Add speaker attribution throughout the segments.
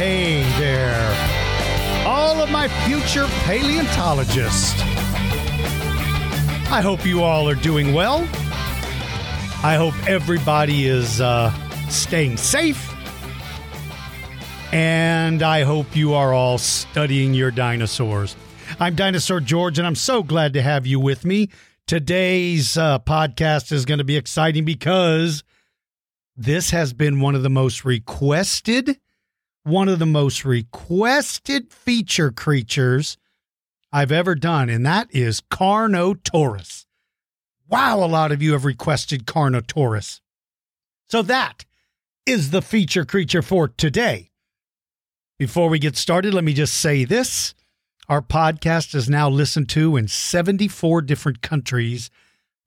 Speaker 1: Hey there, all of my future paleontologists. I hope you all are doing well. I hope everybody is uh, staying safe. And I hope you are all studying your dinosaurs. I'm Dinosaur George, and I'm so glad to have you with me. Today's uh, podcast is going to be exciting because this has been one of the most requested one of the most requested feature creatures I've ever done, and that is Carnotaurus. Wow, a lot of you have requested Carnotaurus. So that is the feature creature for today. Before we get started, let me just say this. Our podcast is now listened to in 74 different countries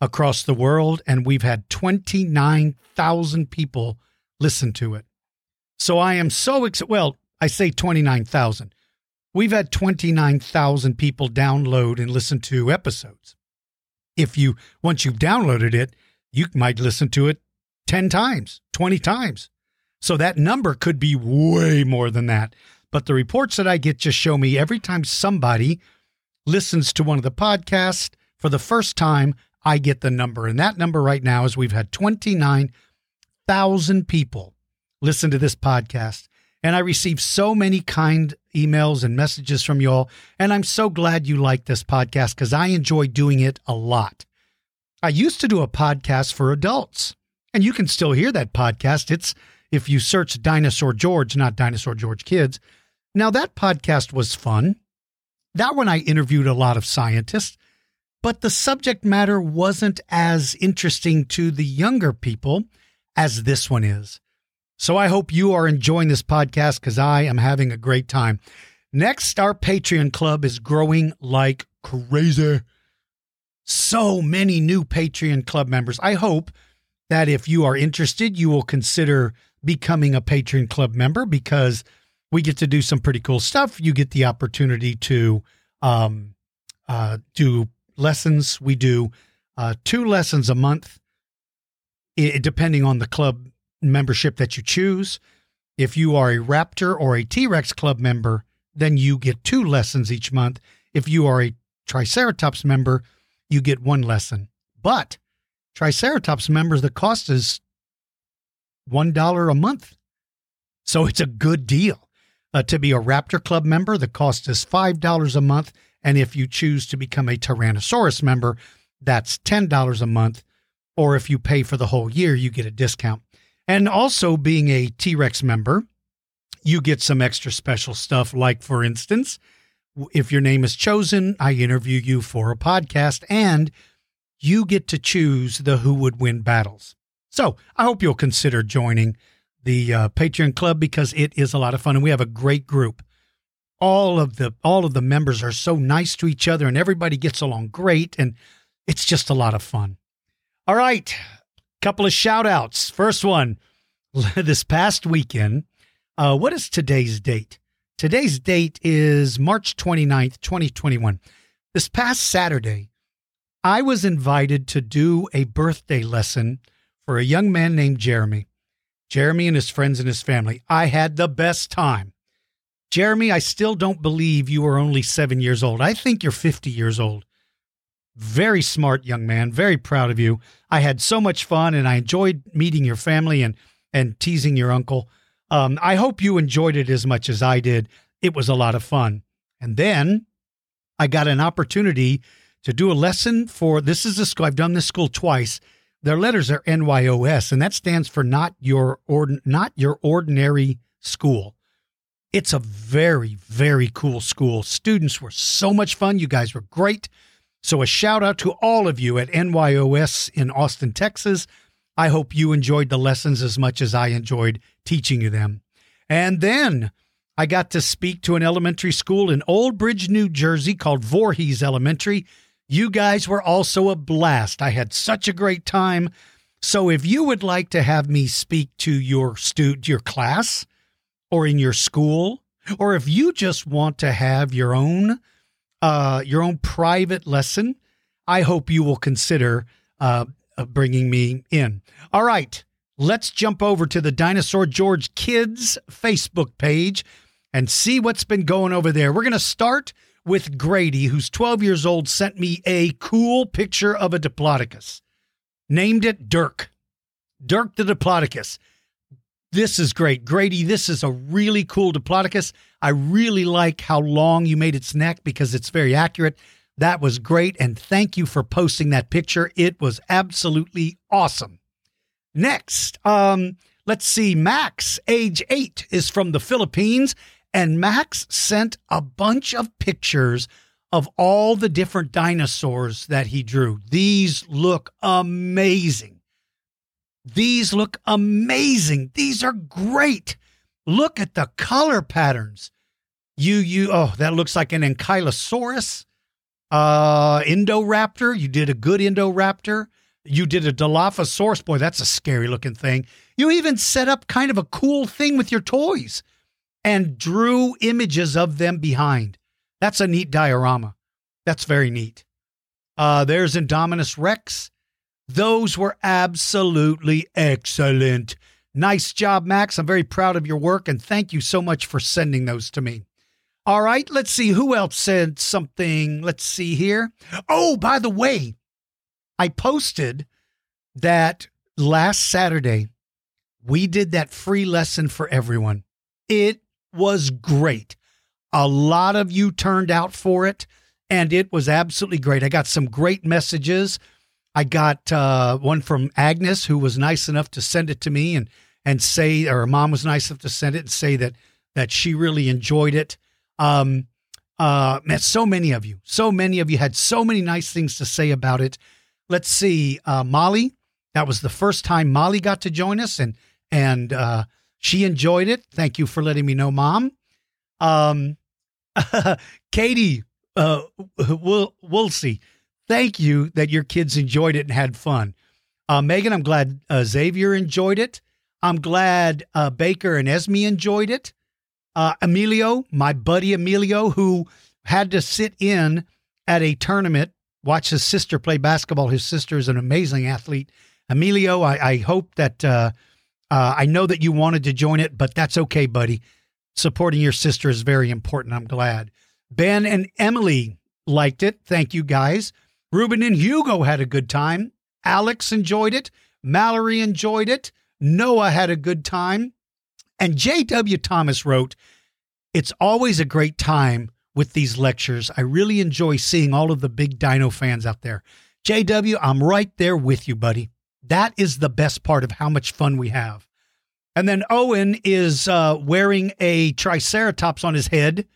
Speaker 1: across the world, and we've had 29,000 people listen to it. So I am so excited. Well, I say 29,000. We've had 29,000 people download and listen to episodes. If you, once you've downloaded it, you might listen to it 10 times, 20 times. So that number could be way more than that. But the reports that I get just show me every time somebody listens to one of the podcasts for the first time, I get the number. And that number right now is we've had 29,000 people listen to this podcast. And I receive so many kind emails and messages from y'all. And I'm so glad you like this podcast because I enjoy doing it a lot. I used to do a podcast for adults, and you can still hear that podcast. It's if you search Dinosaur George, not Dinosaur George Kids. Now, that podcast was fun. That one I interviewed a lot of scientists, but the subject matter wasn't as interesting to the younger people as this one is. So I hope you are enjoying this podcast because I am having a great time. Next, our Patreon club is growing like crazy. So many new Patreon club members. I hope that if you are interested, you will consider becoming a Patreon club member because we get to do some pretty cool stuff. You get the opportunity to um, uh, do lessons. We do uh, two lessons a month, it, depending on the club membership that you choose. If you are a Raptor or a T Rex club member, then you get two lessons each month. If you are a Triceratops member, you get one lesson. But Triceratops members, the cost is $1 a month. So it's a good deal. Uh, to be a Raptor Club member, the cost is $5 a month. And if you choose to become a Tyrannosaurus member, that's $10 a month. Or if you pay for the whole year, you get a discount. And also being a T Rex member, you get some extra special stuff. Like, for instance, if your name is chosen, I interview you for a podcast and you get to choose the who would win battles. So I hope you'll consider joining the uh, Patreon club because it is a lot of fun and we have a great group. All of the all of the members are so nice to each other and everybody gets along great and it's just a lot of fun. All right, couple of shout outs. First one, this past weekend, uh, what is today's date? Today's date is March 29th, 2021. This past Saturday, I was invited to do a birthday lesson for a young man named Jeremy. Jeremy and his friends and his family. I had the best time. Jeremy, I still don't believe you are only seven years old. I think you're 50 years old. Very smart young man. Very proud of you. I had so much fun and I enjoyed meeting your family and and teasing your uncle. Um, I hope you enjoyed it as much as I did. It was a lot of fun. And then I got an opportunity to do a lesson for this is a school. I've done this school twice. Their letters are NYOS, and that stands for not your ord, not your ordinary school. It's a very, very cool school. Students were so much fun. You guys were great. So, a shout out to all of you at NYOS in Austin, Texas. I hope you enjoyed the lessons as much as I enjoyed teaching you them. And then I got to speak to an elementary school in Old Bridge, New Jersey called Voorhees Elementary. You guys were also a blast. I had such a great time. So if you would like to have me speak to your student, your class, or in your school, or if you just want to have your own uh, your own private lesson, I hope you will consider uh, bringing me in. All right, let's jump over to the Dinosaur George Kids Facebook page and see what's been going over there. We're going to start with Grady, who's 12 years old, sent me a cool picture of a Diplodocus. Named it Dirk. Dirk the Diplodocus. This is great. Grady, this is a really cool Diplodocus. I really like how long you made its neck because it's very accurate. That was great. And thank you for posting that picture. It was absolutely awesome. Next, um, let's see. Max, age eight, is from the Philippines. And Max sent a bunch of pictures of all the different dinosaurs that he drew. These look amazing. These look amazing. These are great. Look at the color patterns. You, you, oh, that looks like an Ankylosaurus, uh, Indoraptor. You did a good Indoraptor. You did a Dilophosaurus. Boy, that's a scary looking thing. You even set up kind of a cool thing with your toys and drew images of them behind. That's a neat diorama. That's very neat. Uh, there's Indominus Rex. Those were absolutely excellent. Nice job, Max. I'm very proud of your work and thank you so much for sending those to me. All right, let's see who else said something. Let's see here. Oh, by the way, I posted that last Saturday we did that free lesson for everyone. It was great. A lot of you turned out for it, and it was absolutely great. I got some great messages I got uh, one from Agnes, who was nice enough to send it to me and and say, or her mom was nice enough to send it and say that that she really enjoyed it. Um, uh, man, so many of you, so many of you had so many nice things to say about it. Let's see, uh, Molly. That was the first time Molly got to join us, and and uh, she enjoyed it. Thank you for letting me know, Mom. Um, Katie uh, see thank you that your kids enjoyed it and had fun. Uh, Megan, I'm glad uh, Xavier enjoyed it. I'm glad uh, Baker and Esme enjoyed it. Uh, Emilio, my buddy Emilio, who had to sit in at a tournament, watch his sister play basketball. His sister is an amazing athlete. Emilio, I, I hope that uh, uh, I know that you wanted to join it, but that's okay, buddy. Supporting your sister is very important. I'm glad. Ben and Emily liked it. Thank you, guys. Ruben and Hugo had a good time. Alex enjoyed it. Mallory enjoyed it. Noah had a good time. And J.W. Thomas wrote, It's always a great time with these lectures. I really enjoy seeing all of the big dino fans out there. JW, I'm right there with you, buddy. That is the best part of how much fun we have. And then Owen is uh, wearing a Triceratops on his head.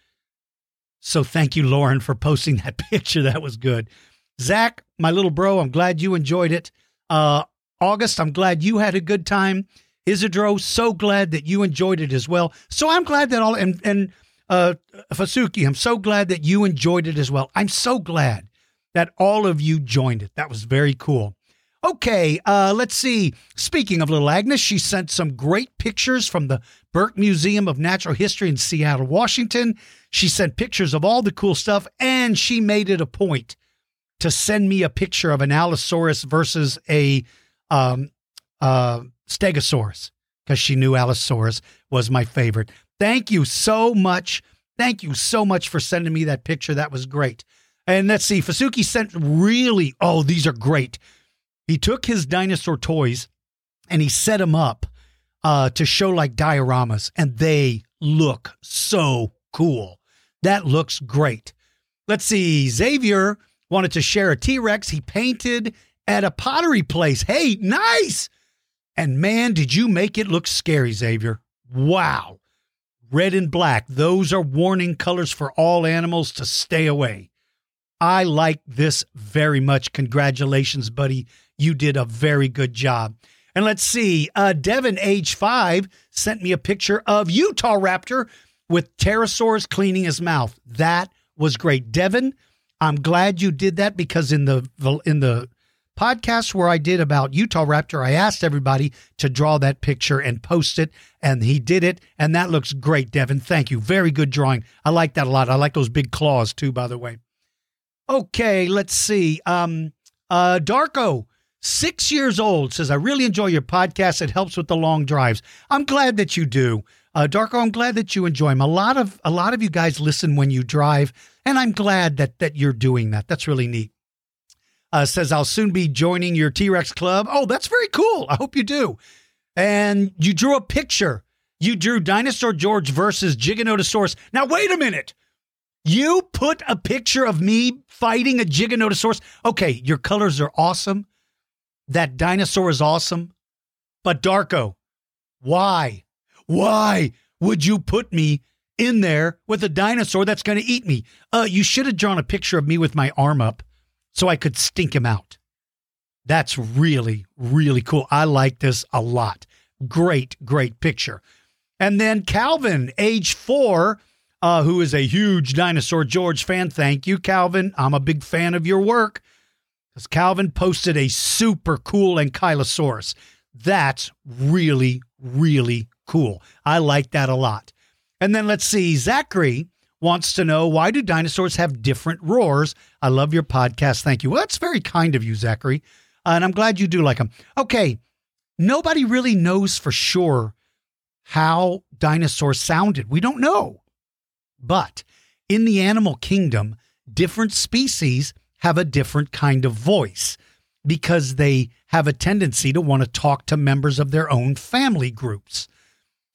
Speaker 1: So thank you, Lauren, for posting that picture. That was good. Zach, my little bro, I'm glad you enjoyed it. Uh, August, I'm glad you had a good time. Isidro, so glad that you enjoyed it as well. So I'm glad that all and and uh, Fasuki, I'm so glad that you enjoyed it as well. I'm so glad that all of you joined it. That was very cool. Okay, uh, let's see. Speaking of little Agnes, she sent some great pictures from the Burke Museum of Natural History in Seattle, Washington. She sent pictures of all the cool stuff, and she made it a point to send me a picture of an Allosaurus versus a um, uh, Stegosaurus because she knew Allosaurus was my favorite. Thank you so much. Thank you so much for sending me that picture. That was great. And let's see, Fasuki sent really, oh, these are great. He took his dinosaur toys and he set them up uh, to show like dioramas, and they look so cool. That looks great. Let's see, Xavier wanted to share a T Rex he painted at a pottery place. Hey, nice. And man, did you make it look scary, Xavier. Wow. Red and black, those are warning colors for all animals to stay away. I like this very much. Congratulations, buddy. You did a very good job. And let's see, uh, Devin, age five, sent me a picture of Utah Raptor with pterosaurs cleaning his mouth. That was great. Devin, I'm glad you did that because in the in the podcast where I did about Utah Raptor, I asked everybody to draw that picture and post it, and he did it, and that looks great, Devin. Thank you. Very good drawing. I like that a lot. I like those big claws too, by the way. Okay, let's see. Um, uh, Darko, six years old, says, I really enjoy your podcast. It helps with the long drives. I'm glad that you do. Uh, Darko, I'm glad that you enjoy them. A lot of a lot of you guys listen when you drive, and I'm glad that that you're doing that. That's really neat. Uh, says I'll soon be joining your T Rex club. Oh, that's very cool. I hope you do. And you drew a picture. You drew Dinosaur George versus Giganotosaurus. Now wait a minute. You put a picture of me fighting a Giganotosaurus. Okay, your colors are awesome. That dinosaur is awesome. But Darko, why? Why would you put me in there with a dinosaur that's going to eat me? Uh, you should have drawn a picture of me with my arm up so I could stink him out. That's really, really cool. I like this a lot. Great, great picture. And then Calvin, age four, uh, who is a huge Dinosaur George fan. Thank you, Calvin. I'm a big fan of your work. Because Calvin posted a super cool Ankylosaurus. That's really, really cool. I like that a lot. And then let's see, Zachary wants to know why do dinosaurs have different roars? I love your podcast. Thank you. Well, that's very kind of you, Zachary. Uh, and I'm glad you do like them. Okay. Nobody really knows for sure how dinosaurs sounded. We don't know. But in the animal kingdom, different species have a different kind of voice because they have a tendency to want to talk to members of their own family groups.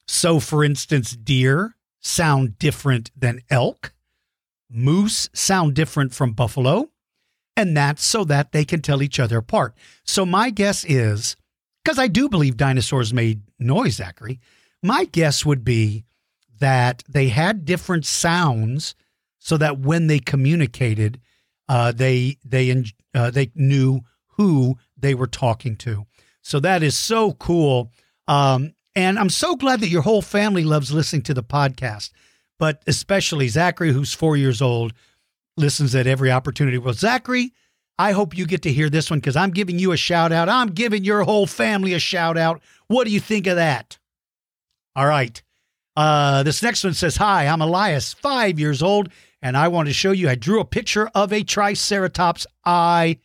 Speaker 1: So, for instance, deer sound different than elk, moose sound different from buffalo, and that's so that they can tell each other apart. So, my guess is because I do believe dinosaurs made noise, Zachary, my guess would be that they had different sounds so that when they communicated, uh, they they uh, they knew who they were talking to. So that is so cool. Um, and I'm so glad that your whole family loves listening to the podcast, but especially Zachary, who's four years old, listens at every opportunity. Well, Zachary, I hope you get to hear this one because I'm giving you a shout out. I'm giving your whole family a shout out. What do you think of that? All right. Uh, this next one says, Hi, I'm Elias, five years old, and I want to show you. I drew a picture of a Triceratops. I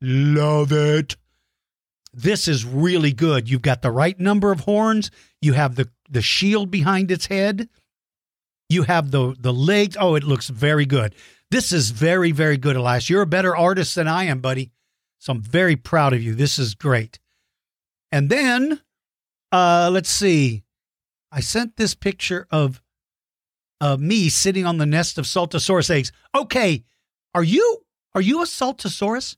Speaker 1: love it. This is really good. You've got the right number of horns. You have the, the shield behind its head. You have the, the legs. Oh, it looks very good. This is very, very good, Elias. You're a better artist than I am, buddy. So I'm very proud of you. This is great. And then, uh, let's see. I sent this picture of of me sitting on the nest of Saltosaurus eggs. Okay, are you are you a Saltosaurus,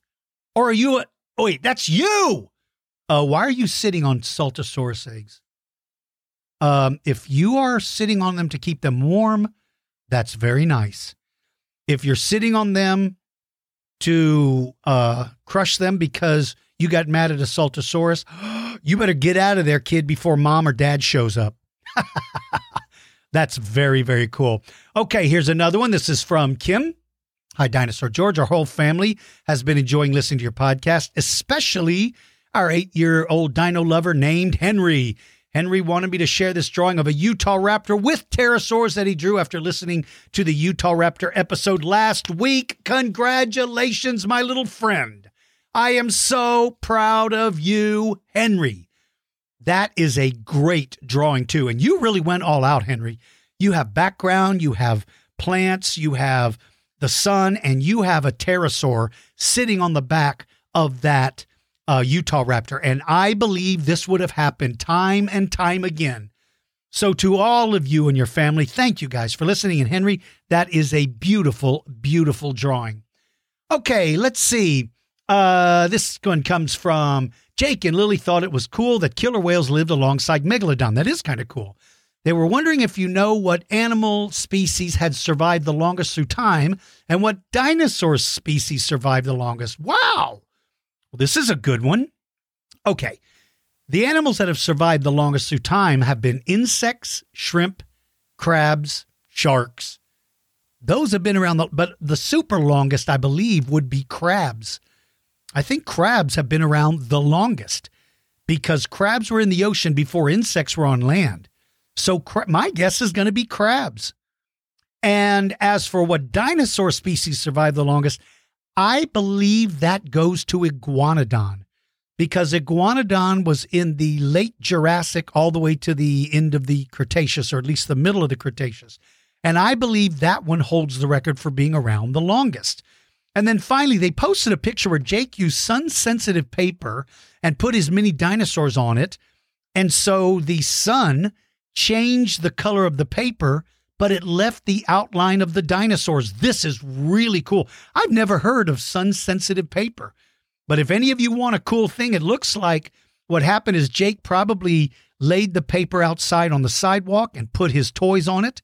Speaker 1: or are you a? Oh wait, that's you. Uh, why are you sitting on Saltosaurus eggs? Um, if you are sitting on them to keep them warm, that's very nice. If you're sitting on them to uh, crush them because you got mad at a Saltosaurus, you better get out of there, kid, before mom or dad shows up. That's very, very cool. Okay, here's another one. This is from Kim. Hi, Dinosaur George. Our whole family has been enjoying listening to your podcast, especially our eight year old dino lover named Henry. Henry wanted me to share this drawing of a Utah Raptor with pterosaurs that he drew after listening to the Utah Raptor episode last week. Congratulations, my little friend. I am so proud of you, Henry. That is a great drawing, too. And you really went all out, Henry. You have background, you have plants, you have the sun, and you have a pterosaur sitting on the back of that uh, Utah raptor. And I believe this would have happened time and time again. So, to all of you and your family, thank you guys for listening. And Henry, that is a beautiful, beautiful drawing. Okay, let's see. Uh, this one comes from Jake and Lily thought it was cool that killer whales lived alongside megalodon. That is kind of cool. They were wondering if you know what animal species had survived the longest through time and what dinosaur species survived the longest. Wow. Well, this is a good one. Okay. The animals that have survived the longest through time have been insects, shrimp, crabs, sharks. Those have been around, the, but the super longest, I believe, would be crabs. I think crabs have been around the longest because crabs were in the ocean before insects were on land. So cra- my guess is going to be crabs. And as for what dinosaur species survived the longest, I believe that goes to Iguanodon because Iguanodon was in the late Jurassic all the way to the end of the Cretaceous, or at least the middle of the Cretaceous. And I believe that one holds the record for being around the longest. And then finally, they posted a picture where Jake used sun sensitive paper and put his mini dinosaurs on it. And so the sun changed the color of the paper, but it left the outline of the dinosaurs. This is really cool. I've never heard of sun sensitive paper. But if any of you want a cool thing, it looks like what happened is Jake probably laid the paper outside on the sidewalk and put his toys on it,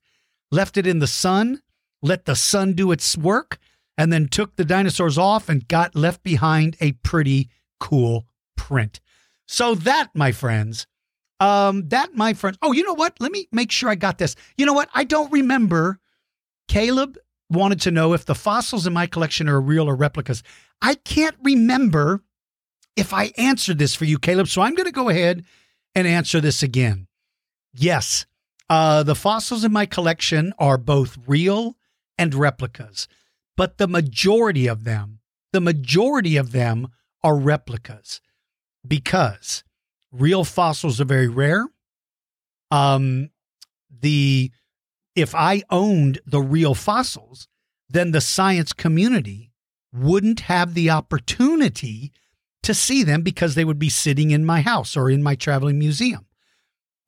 Speaker 1: left it in the sun, let the sun do its work, and then took the dinosaurs off and got left behind a pretty cool print. So that, my friends, um, that, my friends. Oh, you know what? Let me make sure I got this. You know what? I don't remember. Caleb wanted to know if the fossils in my collection are real or replicas. I can't remember if I answered this for you, Caleb. So I'm going to go ahead and answer this again. Yes, uh, the fossils in my collection are both real and replicas but the majority of them, the majority of them are replicas because real fossils are very rare. Um, the if I owned the real fossils, then the science community wouldn't have the opportunity to see them because they would be sitting in my house or in my traveling museum.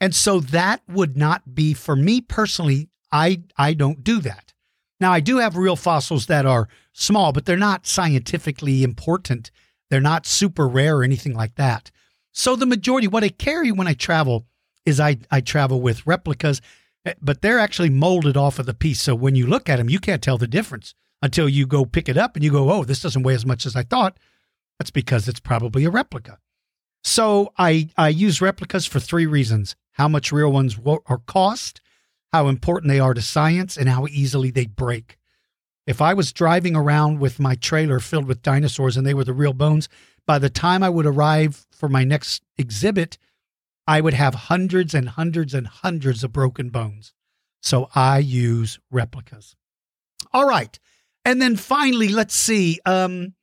Speaker 1: And so that would not be for me personally. I I don't do that. Now, I do have real fossils that are small, but they're not scientifically important. They're not super rare or anything like that. So the majority, what I carry when I travel is I, I travel with replicas, eh, but they're actually molded off of the piece. So when you look at them, you can't tell the difference until you go pick it up and you go, oh, this doesn't weigh as much as I thought. That's because it's probably a replica. So I, I use replicas for three reasons how much real ones are cost, how important they are to science and how easily they break. If I was driving around with my trailer filled with dinosaurs and they were the real bones, by the time I would arrive for my next exhibit, I would have hundreds and hundreds and hundreds of broken bones. So I use replicas. All right. And then finally, let's see. Um,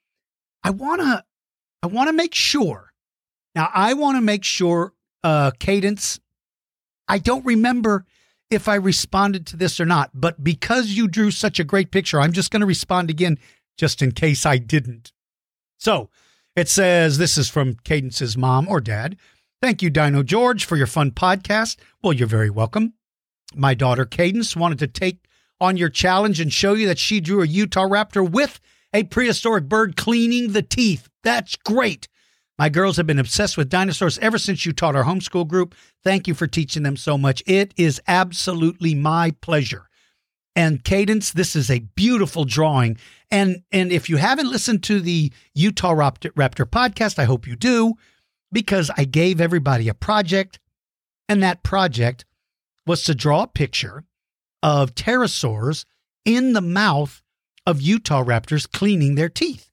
Speaker 1: I wanna I wanna make sure. Now I wanna make sure uh cadence. I don't remember if I responded to this or not. But because you drew such a great picture, I'm just going to respond again just in case I didn't. So it says this is from Cadence's mom or dad. Thank you, Dino George, for your fun podcast. Well, you're very welcome. My daughter Cadence wanted to take on your challenge and show you that she drew a Utah raptor with a prehistoric bird cleaning the teeth. That's great. My girls have been obsessed with dinosaurs ever since you taught our homeschool group. Thank you for teaching them so much. It is absolutely my pleasure. And Cadence, this is a beautiful drawing. And and if you haven't listened to the Utah Raptor podcast, I hope you do, because I gave everybody a project, and that project was to draw a picture of pterosaurs in the mouth of Utah raptors cleaning their teeth.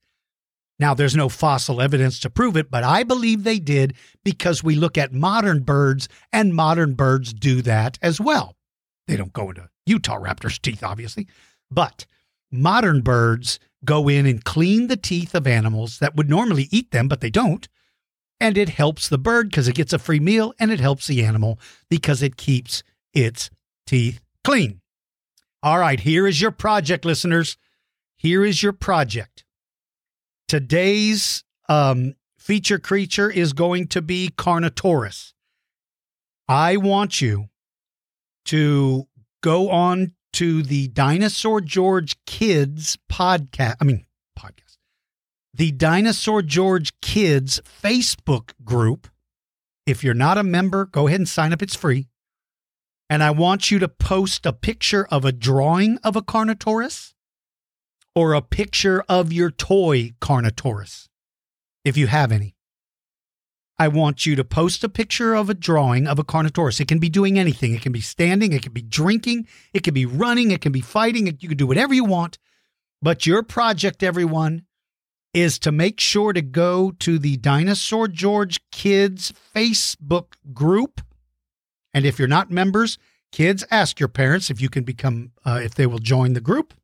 Speaker 1: Now, there's no fossil evidence to prove it, but I believe they did because we look at modern birds and modern birds do that as well. They don't go into Utahraptor's teeth, obviously, but modern birds go in and clean the teeth of animals that would normally eat them, but they don't. And it helps the bird because it gets a free meal, and it helps the animal because it keeps its teeth clean. All right, here is your project, listeners. Here is your project. Today's um, feature creature is going to be Carnotaurus. I want you to go on to the Dinosaur George Kids podcast. I mean, podcast. The Dinosaur George Kids Facebook group. If you're not a member, go ahead and sign up. It's free. And I want you to post a picture of a drawing of a Carnotaurus or a picture of your toy Carnotaurus, if you have any. I want you to post a picture of a drawing of a Carnotaurus. It can be doing anything. It can be standing, it can be drinking, it can be running, it can be fighting. You can do whatever you want. But your project, everyone, is to make sure to go to the Dinosaur George Kids Facebook group. And if you're not members, kids, ask your parents if you can become, uh, if they will join the group.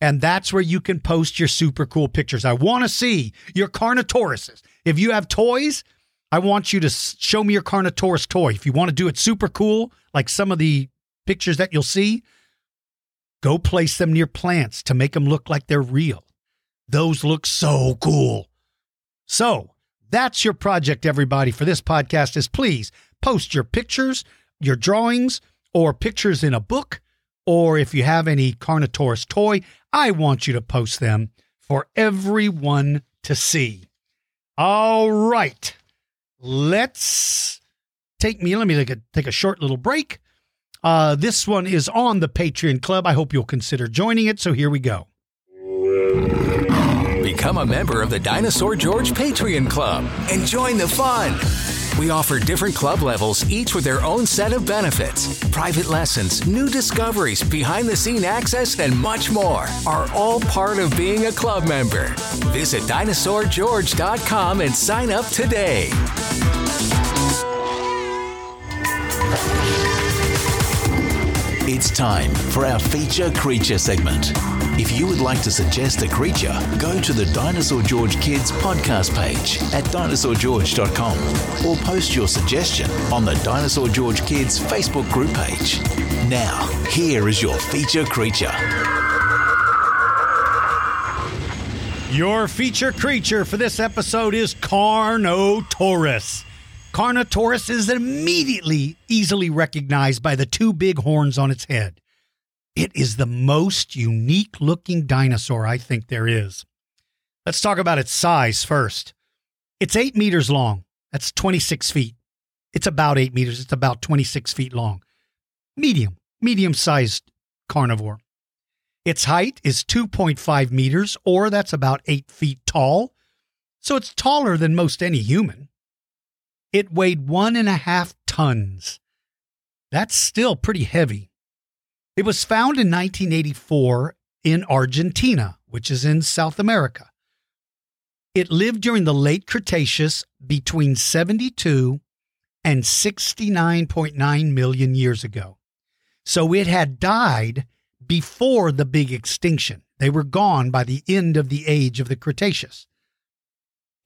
Speaker 1: And that's where you can post your super cool pictures. I want to see your Carnotauruses. If you have toys, I want you to show me your Carnotaurus toy. If you want to do it super cool, like some of the pictures that you'll see, go place them near plants to make them look like they're real. Those look so cool. So, that's your project everybody for this podcast is please post your pictures, your drawings or pictures in a book or if you have any Carnotaurus toy, I want you to post them for everyone to see. All right. Let's take me, let me take a, take a short little break. Uh, this one is on the Patreon Club. I hope you'll consider joining it. So here we go.
Speaker 2: Become a member of the Dinosaur George Patreon Club and join the fun. We offer different club levels, each with their own set of benefits. Private lessons, new discoveries, behind the scene access, and much more are all part of being a club member. Visit dinosaurgeorge.com and sign up today.
Speaker 3: It's time for our feature creature segment. If you would like to suggest a creature, go to the Dinosaur George Kids podcast page at dinosaurgeorge.com or post your suggestion on the Dinosaur George Kids Facebook group page. Now, here is your feature creature.
Speaker 1: Your feature creature for this episode is Carnotaurus. Carnotaurus is immediately easily recognized by the two big horns on its head. It is the most unique looking dinosaur I think there is. Let's talk about its size first. It's eight meters long. That's 26 feet. It's about eight meters. It's about 26 feet long. Medium, medium sized carnivore. Its height is 2.5 meters, or that's about eight feet tall. So it's taller than most any human. It weighed one and a half tons. That's still pretty heavy. It was found in 1984 in Argentina, which is in South America. It lived during the late Cretaceous between 72 and 69.9 million years ago. So it had died before the big extinction. They were gone by the end of the age of the Cretaceous.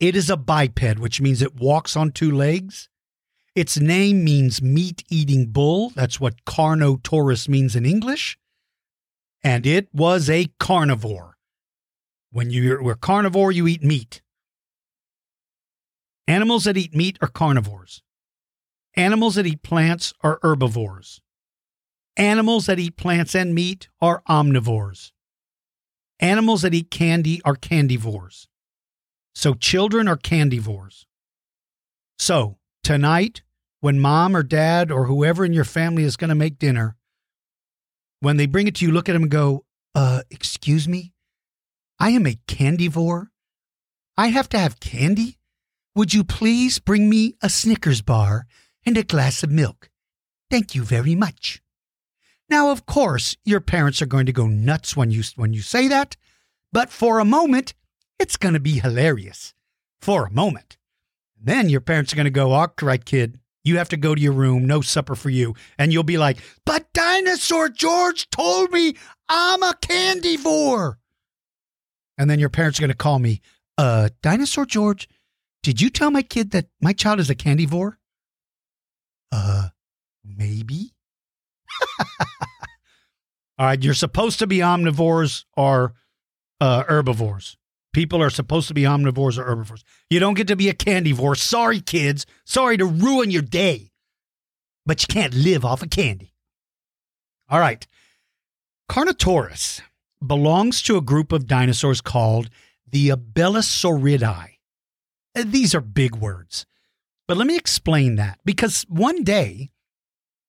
Speaker 1: It is a biped, which means it walks on two legs. Its name means meat eating bull. That's what Carnotaurus means in English. And it was a carnivore. When you're a carnivore, you eat meat. Animals that eat meat are carnivores. Animals that eat plants are herbivores. Animals that eat plants and meat are omnivores. Animals that eat candy are candivores. So children are candivores. So tonight, when mom or dad or whoever in your family is going to make dinner, when they bring it to you, look at them and go, uh, excuse me? I am a candivore. I have to have candy? Would you please bring me a Snickers bar and a glass of milk? Thank you very much. Now, of course, your parents are going to go nuts when you, when you say that, but for a moment, it's going to be hilarious for a moment. Then your parents are going to go, all right, kid, you have to go to your room, no supper for you. And you'll be like, but Dinosaur George told me I'm a candivore. And then your parents are going to call me, uh, Dinosaur George, did you tell my kid that my child is a candivore? Uh, maybe. All right, you're supposed to be omnivores or uh, herbivores. People are supposed to be omnivores or herbivores. You don't get to be a candyvore. Sorry, kids. Sorry to ruin your day. But you can't live off of candy. All right. Carnotaurus belongs to a group of dinosaurs called the Abelisauridae. These are big words. But let me explain that because one day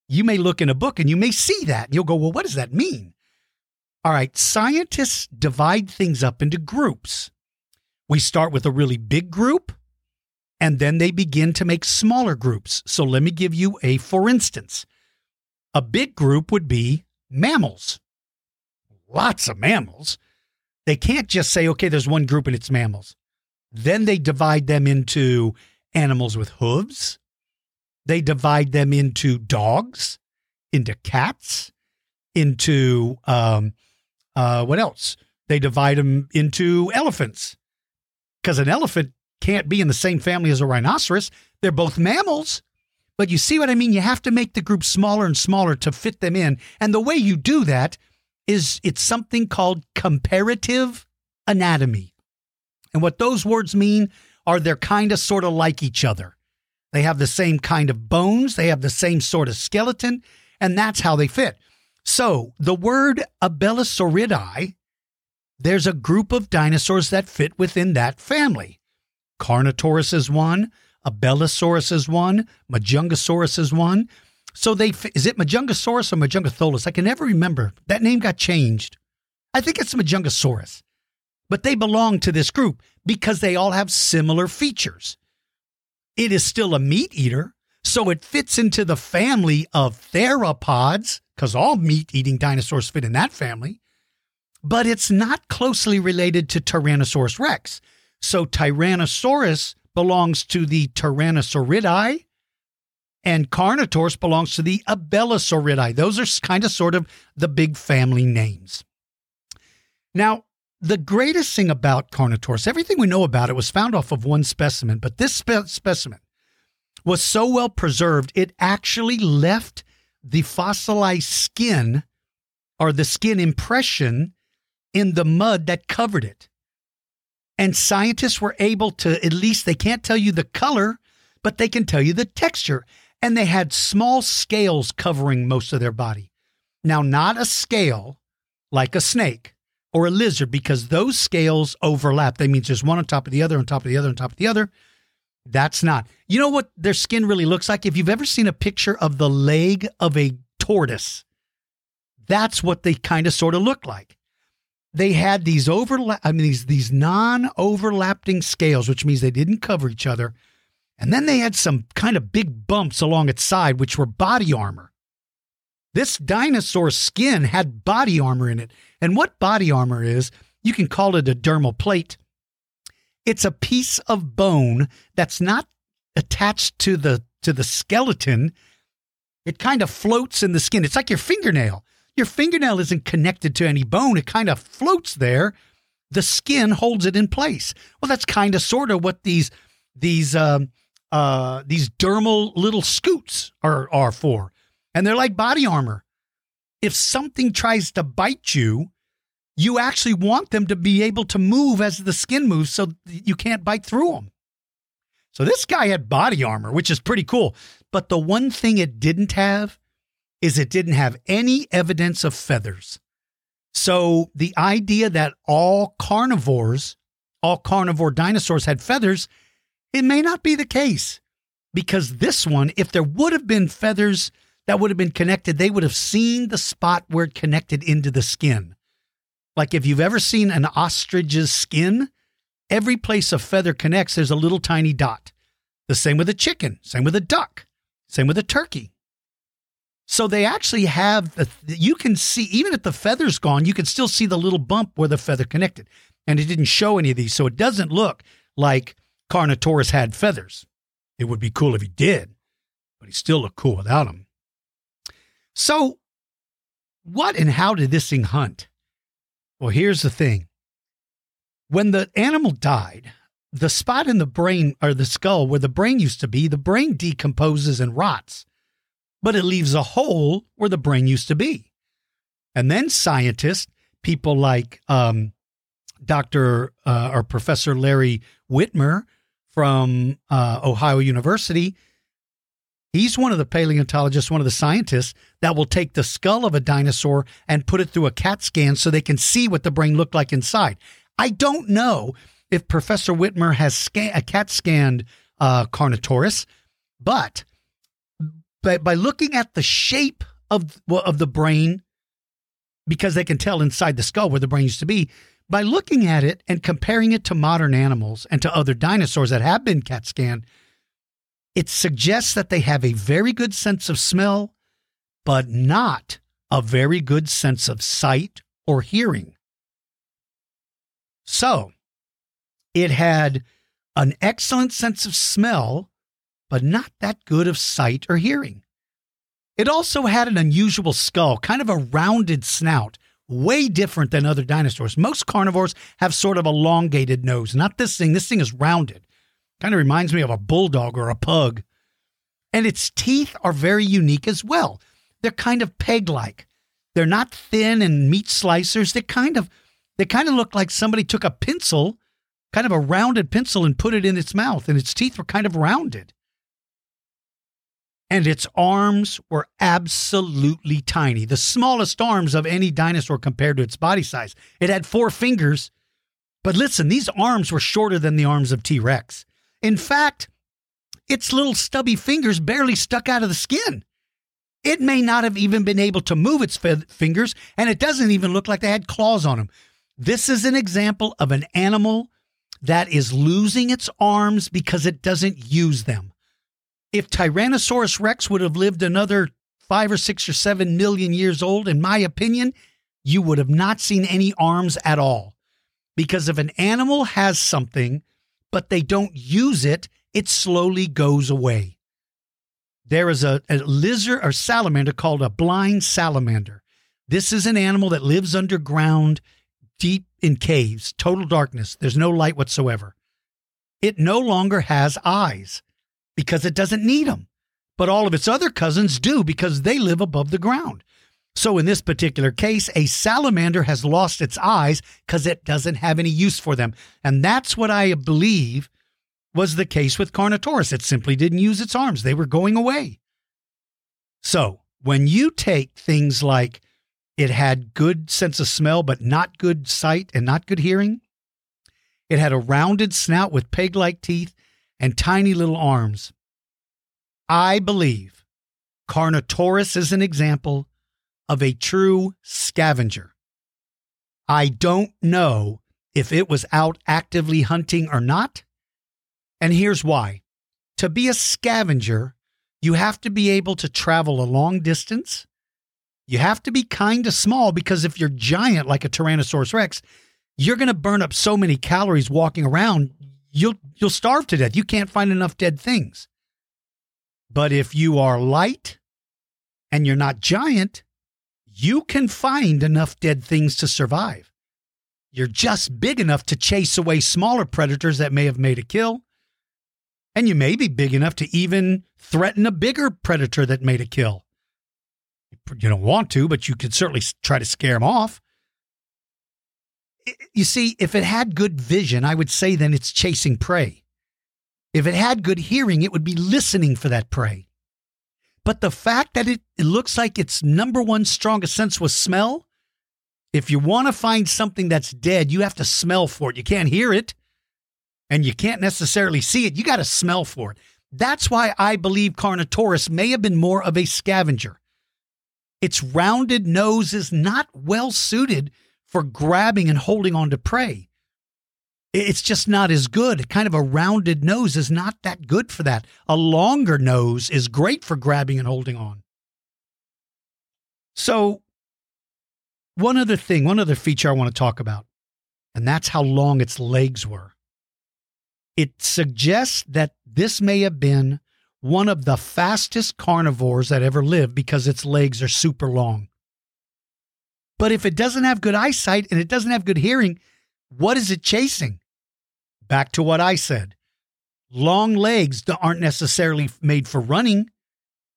Speaker 1: you may look in a book and you may see that and you'll go, well, what does that mean? All right, scientists divide things up into groups. We start with a really big group, And then they begin to make smaller groups. So let me give you a for instance. A big group would be mammals. Lots of mammals. They can't just say, okay, there's one group and it's mammals. Then they divide them into animals with hooves. They divide them into dogs, into cats, into um, uh, what else? They divide them into elephants because an elephant can't be in the same family as a rhinoceros. They're both mammals. But you see what I mean? You have to make the group smaller and smaller to fit them in. And the way you do that is it's something called comparative anatomy. And what those words mean are they're kind of sort of like each other. They have the same kind of bones, they have the same sort of skeleton, and that's how they fit. So the word Abelisauridae, there's a group of dinosaurs that fit within that family. Carnotaurus is one, Abelisaurus is one, Majungasaurus is one. So they is it Majungasaurus or Majungatholus? I can never remember. That name got changed. I think it's Majungasaurus. But they belong to this group because they all have similar features. It is still a meat eater, so it fits into the family of theropods because all meat eating dinosaurs fit in that family. But it's not closely related to Tyrannosaurus rex. So Tyrannosaurus belongs to the Tyrannosauridae and Carnotaurus belongs to the Abelisauridae. Those are kind of sort of the big family names. Now, the greatest thing about Carnotaurus, everything we know about it was found off of one specimen, but this spe- specimen was so well preserved, it actually left the fossilized skin or the skin impression in the mud that covered it. And scientists were able to, at least they can't tell you the color, but they can tell you the texture and they had small scales covering most of their body. Now, not a scale like a snake or a lizard, because those scales overlap. That means there's one on top of the other, on top of the other, on top of the other. That's not. You know what their skin really looks like? If you've ever seen a picture of the leg of a tortoise, that's what they kind of sort of look like. They had these overlap, I mean, these, these non overlapping scales, which means they didn't cover each other and then they had some kind of big bumps along its side, which were body armor. This dinosaur skin had body armor in it. And what body armor is, you can call it a dermal plate. It's a piece of bone that's not attached to the to the skeleton. It kind of floats in the skin. It's like your fingernail. Your fingernail isn't connected to any bone. It kind of floats there. The skin holds it in place. Well, that's kind of sort of what these these um, uh, these dermal little scutes are, are for. And they're like body armor. If something tries to bite you, you actually want them to be able to move as the skin moves so you can't bite through them. So this guy had body armor, which is pretty cool. But the one thing it didn't have is it didn't have any evidence of feathers. So the idea that all carnivores, all carnivore dinosaurs had feathers it may not be the case because this one, if there would have been feathers that would have been connected, they would have seen the spot where it connected into the skin. Like if you've ever seen an ostrich's skin, every place a feather connects, there's a little tiny dot. The same with a chicken, same with a duck, same with a turkey. So they actually have, the, you can see, even if the feather's gone, you can still see the little bump where the feather connected. And it didn't show any of these. So it doesn't look like Carnotaurus had feathers. It would be cool if he did, but he still looked cool without them. So, what and how did this thing hunt? Well, here's the thing. When the animal died, the spot in the brain or the skull where the brain used to be, the brain decomposes and rots, but it leaves a hole where the brain used to be. And then scientists, people like um, Dr. Uh, or Professor Larry Witmer from uh, Ohio University. He's one of the paleontologists, one of the scientists that will take the skull of a dinosaur and put it through a CAT scan so they can see what the brain looked like inside. I don't know if Professor Witmer has scan- a CAT scanned uh, Carnotaurus, but by, by looking at the shape of, of the brain, because they can tell inside the skull where the brain used to be, by looking at it and comparing it to modern animals and to other dinosaurs that have been CAT scanned, it suggests that they have a very good sense of smell, but not a very good sense of sight or hearing. So, it had an excellent sense of smell, but not that good of sight or hearing. It also had an unusual skull, kind of a rounded snout, way different than other dinosaurs. Most carnivores have sort of elongated nose. Not this thing. This thing is rounded. Kind of reminds me of a bulldog or a pug. And its teeth are very unique as well. They're kind of peg-like. They're not thin and meat slicers. They kind of they kind of look like somebody took a pencil, kind of a rounded pencil and put it in its mouth and its teeth were kind of rounded and its arms were absolutely tiny, the smallest arms of any dinosaur compared to its body size. It had four fingers, but listen, these arms were shorter than the arms of T Rex. In fact, its little stubby fingers barely stuck out of the skin. It may not have even been able to move its fingers, and it doesn't even look like they had claws on them. This is an example of an animal that is losing its arms because it doesn't use them if Tyrannosaurus rex would have lived another five or six or seven million years old, in my opinion, you would have not seen any arms at all. Because if an animal has something, but they don't use it, it slowly goes away. There is a, a lizard or salamander called a blind salamander. This is an animal that lives underground, deep in caves, total darkness. There's no light whatsoever. It no longer has eyes because it doesn't need them. But all of its other cousins do because they live above the ground. So in this particular case, a salamander has lost its eyes because it doesn't have any use for them. And that's what I believe was the case with Carnotaurus. It simply didn't use its arms, they were going away. So when you take things like it had good sense of smell, but not good sight and not good hearing, it had a rounded snout with peg like teeth and tiny little arms. I believe Carnotaurus is an example of a true scavenger. I don't know if it was out actively hunting or not. And here's why. To be a scavenger, you have to be able to travel a long distance. You have to be kind of small because if you're giant like a Tyrannosaurus Rex, you're going to burn up so many calories walking around, you'll you'll starve to death. You can't find enough dead things. But if you are light and you're not giant, you can find enough dead things to survive. You're just big enough to chase away smaller predators that may have made a kill. And you may be big enough to even threaten a bigger predator that made a kill. You don't want to, but you could certainly try to scare them off you see, if it had good vision, I would say then it's chasing prey. If it had good hearing, it would be listening for that prey. But the fact that it, it looks like its number one strongest sense was smell, if you want to find something that's dead, you have to smell for it. You can't hear it and you can't necessarily see it. You got to smell for it. That's why I believe Carnotaurus may have been more of a scavenger. Its rounded nose is not well suited for grabbing and holding on to prey. It's just not as good. Kind of a rounded nose is not that good for that. A longer nose is great for grabbing and holding on. So, one other thing, one other feature I want to talk about, and that's how long its legs were. It suggests that this may have been one of the fastest carnivores that ever lived because its legs are super long. But if it doesn't have good eyesight and it doesn't have good hearing, what is it chasing? Back to what I said. Long legs aren't necessarily made for running.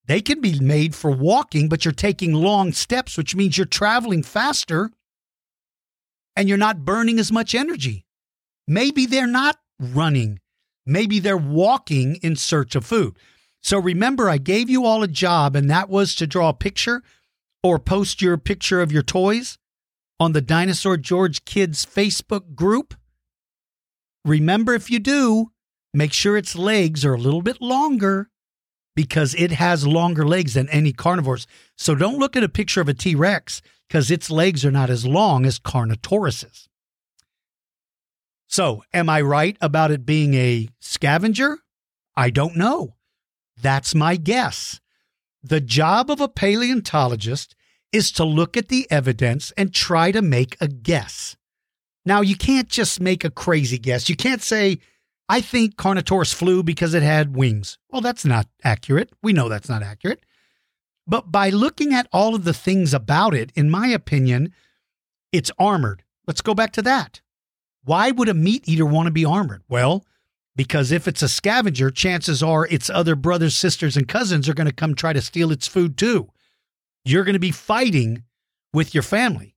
Speaker 1: They can be made for walking, but you're taking long steps, which means you're traveling faster and you're not burning as much energy. Maybe they're not running. Maybe they're walking in search of food. So remember, I gave you all a job, and that was to draw a picture or post your picture of your toys on the Dinosaur George Kids Facebook group. Remember, if you do, make sure its legs are a little bit longer because it has longer legs than any carnivores. So don't look at a picture of a T Rex because its legs are not as long as Carnotaurus's. So, am I right about it being a scavenger? I don't know. That's my guess. The job of a paleontologist is to look at the evidence and try to make a guess. Now, you can't just make a crazy guess. You can't say, I think Carnotaurus flew because it had wings. Well, that's not accurate. We know that's not accurate. But by looking at all of the things about it, in my opinion, it's armored. Let's go back to that. Why would a meat eater want to be armored? Well, because if it's a scavenger, chances are its other brothers, sisters, and cousins are going to come try to steal its food too. You're going to be fighting with your family.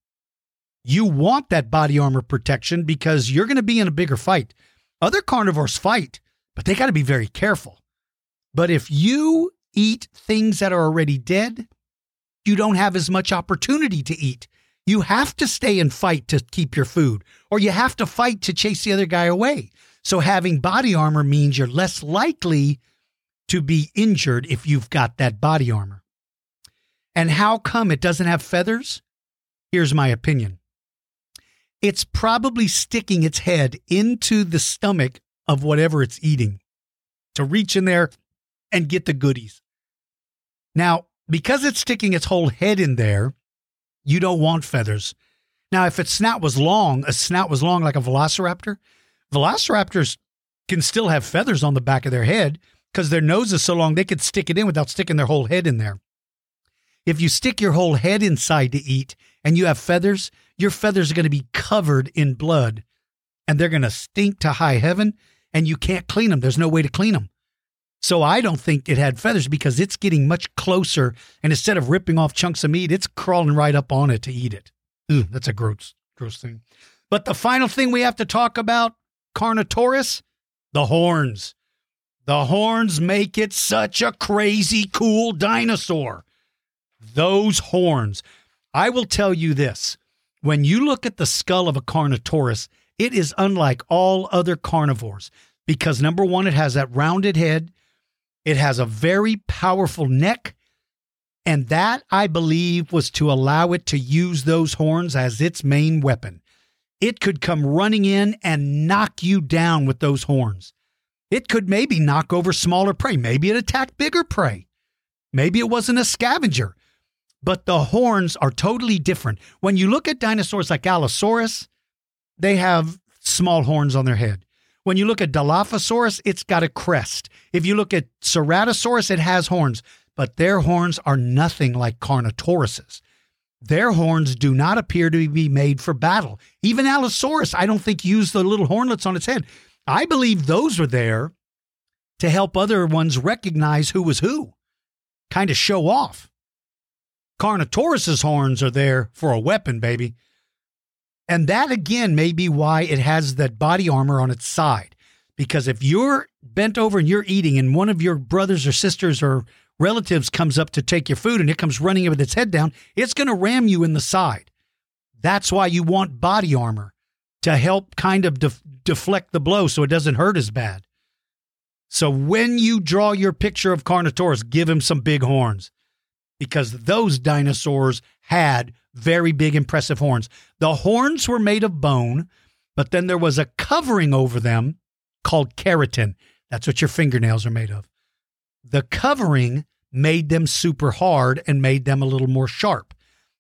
Speaker 1: You want that body armor protection because you're going to be in a bigger fight. Other carnivores fight, but they got to be very careful. But if you eat things that are already dead, you don't have as much opportunity to eat. You have to stay and fight to keep your food, or you have to fight to chase the other guy away. So having body armor means you're less likely to be injured if you've got that body armor. And how come it doesn't have feathers? Here's my opinion it's probably sticking its head into the stomach of whatever it's eating to reach in there and get the goodies. Now, because it's sticking its whole head in there, you don't want feathers. Now, if its snout was long, a snout was long like a velociraptor, velociraptors can still have feathers on the back of their head because their nose is so long they could stick it in without sticking their whole head in there. If you stick your whole head inside to eat and you have feathers, your feathers are going to be covered in blood and they're going to stink to high heaven and you can't clean them. There's no way to clean them. So I don't think it had feathers because it's getting much closer and instead of ripping off chunks of meat, it's crawling right up on it to eat it. That's a gross, gross thing. But the final thing we have to talk about, Carnotaurus, the horns. The horns make it such a crazy cool dinosaur. Those horns. I will tell you this when you look at the skull of a Carnotaurus, it is unlike all other carnivores because number one, it has that rounded head, it has a very powerful neck, and that I believe was to allow it to use those horns as its main weapon. It could come running in and knock you down with those horns. It could maybe knock over smaller prey. Maybe it attacked bigger prey. Maybe it wasn't a scavenger but the horns are totally different. When you look at dinosaurs like Allosaurus, they have small horns on their head. When you look at Dilophosaurus, it's got a crest. If you look at Ceratosaurus, it has horns, but their horns are nothing like Carnotaurus's. Their horns do not appear to be made for battle. Even Allosaurus, I don't think, used the little hornlets on its head. I believe those were there to help other ones recognize who was who, kind of show off. Carnotaurus's horns are there for a weapon, baby. And that again may be why it has that body armor on its side. Because if you're bent over and you're eating, and one of your brothers or sisters or relatives comes up to take your food and it comes running with its head down, it's going to ram you in the side. That's why you want body armor to help kind of def- deflect the blow so it doesn't hurt as bad. So when you draw your picture of Carnotaurus, give him some big horns because those dinosaurs had very big, impressive horns. The horns were made of bone, but then there was a covering over them called keratin. That's what your fingernails are made of. The covering made them super hard and made them a little more sharp.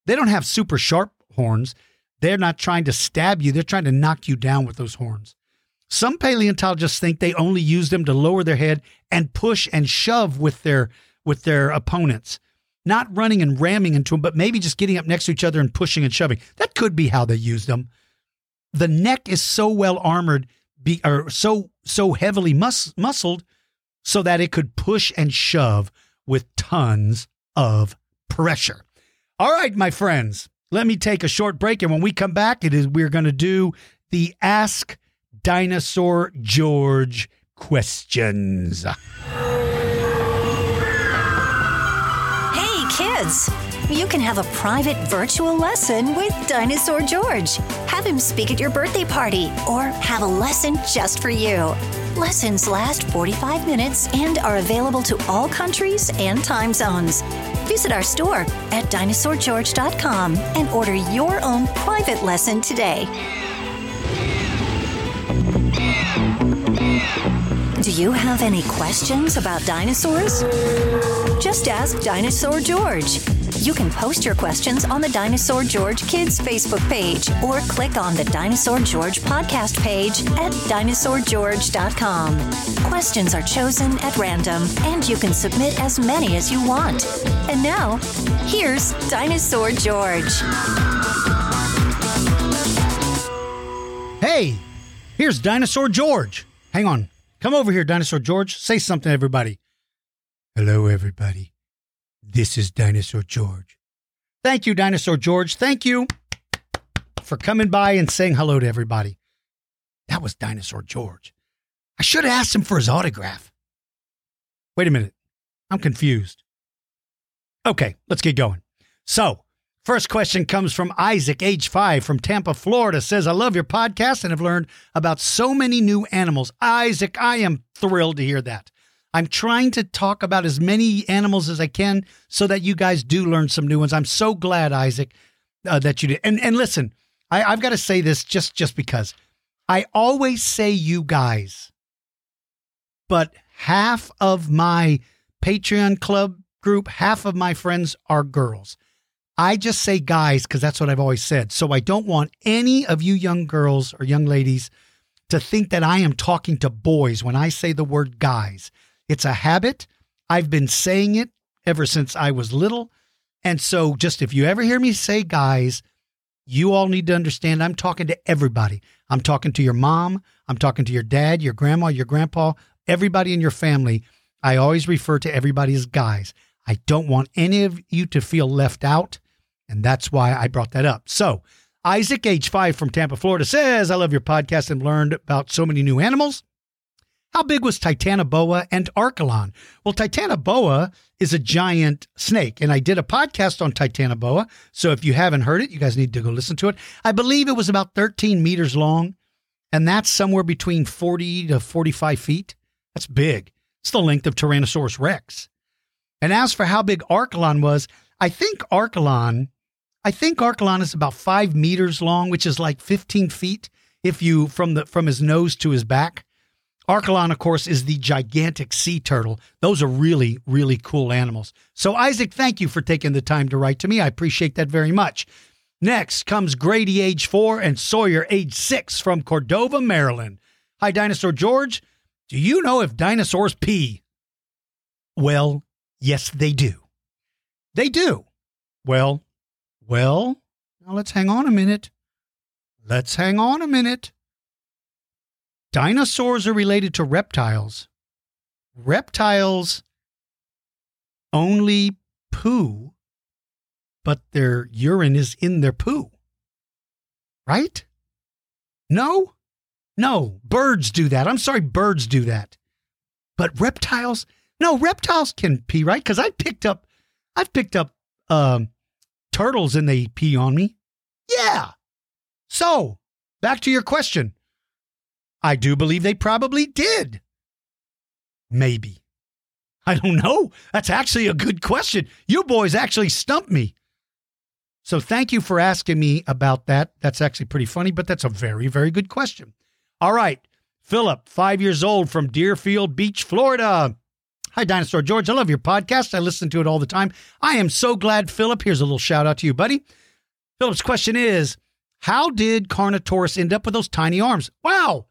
Speaker 1: They don't have super sharp horns. They're not trying to stab you, they're trying to knock you down with those horns. Some paleontologists think they only use them to lower their head and push and shove with their with their opponents not running and ramming into them, but maybe just getting up next to each other and pushing and shoving. That could be how they used them. The neck is so well armored, be, or so so heavily mus- muscled, so that it could push and shove with tons of pressure. All right, my friends, let me take a short break, and when we come back, it is we're going to do the Ask Dinosaur George questions.
Speaker 4: Kids. You can have a private virtual lesson with Dinosaur George. Have him speak at your birthday party or have a lesson just for you. Lessons last 45 minutes and are available to all countries and time zones. Visit our store at dinosaurgeorge.com and order your own private lesson today. Do you have any questions about dinosaurs? Just ask Dinosaur George. You can post your questions on the Dinosaur George Kids Facebook page or click on the Dinosaur George podcast page at dinosaurgeorge.com. Questions are chosen at random and you can submit as many as you want. And now, here's Dinosaur George.
Speaker 1: Hey, here's Dinosaur George. Hang on. Come over here, Dinosaur George. Say something to everybody. Hello, everybody. This is Dinosaur George. Thank you, Dinosaur George. Thank you for coming by and saying hello to everybody. That was Dinosaur George. I should have asked him for his autograph. Wait a minute. I'm confused. Okay, let's get going. So, First question comes from Isaac, age five, from Tampa, Florida. Says, I love your podcast and have learned about so many new animals. Isaac, I am thrilled to hear that. I'm trying to talk about as many animals as I can so that you guys do learn some new ones. I'm so glad, Isaac, uh, that you did. And and listen, I, I've got to say this just just because I always say you guys, but half of my Patreon club group, half of my friends are girls. I just say guys because that's what I've always said. So I don't want any of you young girls or young ladies to think that I am talking to boys when I say the word guys. It's a habit. I've been saying it ever since I was little. And so, just if you ever hear me say guys, you all need to understand I'm talking to everybody. I'm talking to your mom. I'm talking to your dad, your grandma, your grandpa, everybody in your family. I always refer to everybody as guys. I don't want any of you to feel left out. And that's why I brought that up. So, Isaac, age five from Tampa, Florida, says, I love your podcast and learned about so many new animals. How big was Titanoboa and Archelon? Well, Titanoboa is a giant snake, and I did a podcast on Titanoboa. So if you haven't heard it, you guys need to go listen to it. I believe it was about 13 meters long, and that's somewhere between 40 to 45 feet. That's big. It's the length of Tyrannosaurus Rex. And as for how big Archelon was, I think Archelon I think Archelon is about five meters long, which is like 15 feet if you from the from his nose to his back. Archelon, of course, is the gigantic sea turtle. Those are really, really cool animals. So, Isaac, thank you for taking the time to write to me. I appreciate that very much. Next comes Grady, age four, and Sawyer, age six, from Cordova, Maryland. Hi, Dinosaur George. Do you know if dinosaurs pee? Well, yes, they do. They do. Well, well, now let's hang on a minute. Let's hang on a minute. Dinosaurs are related to reptiles. Reptiles only poo, but their urine is in their poo. Right? No? No, birds do that. I'm sorry, birds do that. But reptiles, no, reptiles can pee, right? Because I picked up, I've picked up um, turtles and they pee on me? Yeah. So, back to your question. I do believe they probably did. Maybe. I don't know. That's actually a good question. You boys actually stumped me. So thank you for asking me about that. That's actually pretty funny, but that's a very, very good question. All right. Philip, five years old from Deerfield Beach, Florida. Hi, Dinosaur George. I love your podcast. I listen to it all the time. I am so glad, Philip. Here's a little shout out to you, buddy. Philip's question is How did Carnotaurus end up with those tiny arms? Wow.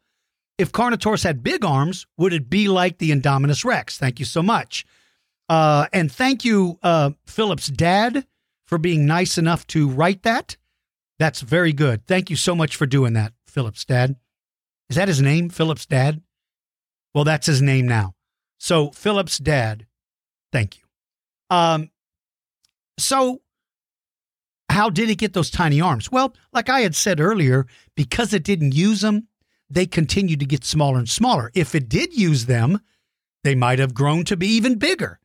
Speaker 1: If Carnotaurus had big arms, would it be like the Indominus Rex? Thank you so much. Uh, and thank you, uh, Philip's dad, for being nice enough to write that. That's very good. Thank you so much for doing that, Philip's dad. Is that his name, Philip's dad? Well, that's his name now. So Philip's dad, thank you. Um, so how did it get those tiny arms? Well, like I had said earlier, because it didn't use them, they continued to get smaller and smaller. If it did use them, they might have grown to be even bigger.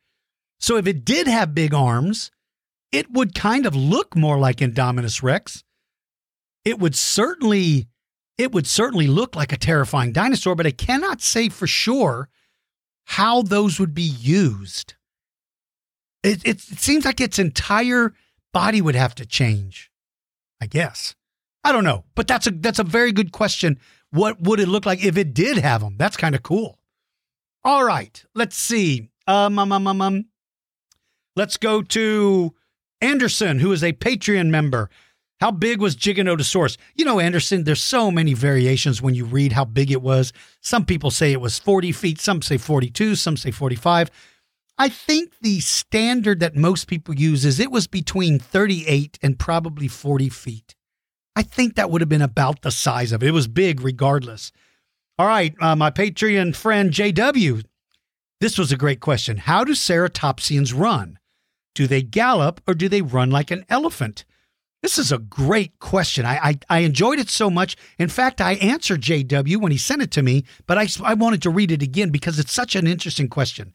Speaker 1: So if it did have big arms, it would kind of look more like Indominus Rex. It would certainly it would certainly look like a terrifying dinosaur, but I cannot say for sure how those would be used. It, it, it seems like its entire body would have to change. I guess. I don't know, but that's a that's a very good question. What would it look like if it did have them? That's kind of cool. All right, let's see. Um, um, um, um, um. Let's go to Anderson, who is a Patreon member. How big was Giganotosaurus? You know, Anderson, there's so many variations when you read how big it was. Some people say it was 40 feet, some say 42, some say 45. I think the standard that most people use is it was between 38 and probably 40 feet. I think that would have been about the size of it. It was big regardless. All right, uh, my Patreon friend JW. This was a great question. How do ceratopsians run? Do they gallop or do they run like an elephant? This is a great question. I, I, I, enjoyed it so much. In fact, I answered JW when he sent it to me, but I, I wanted to read it again because it's such an interesting question.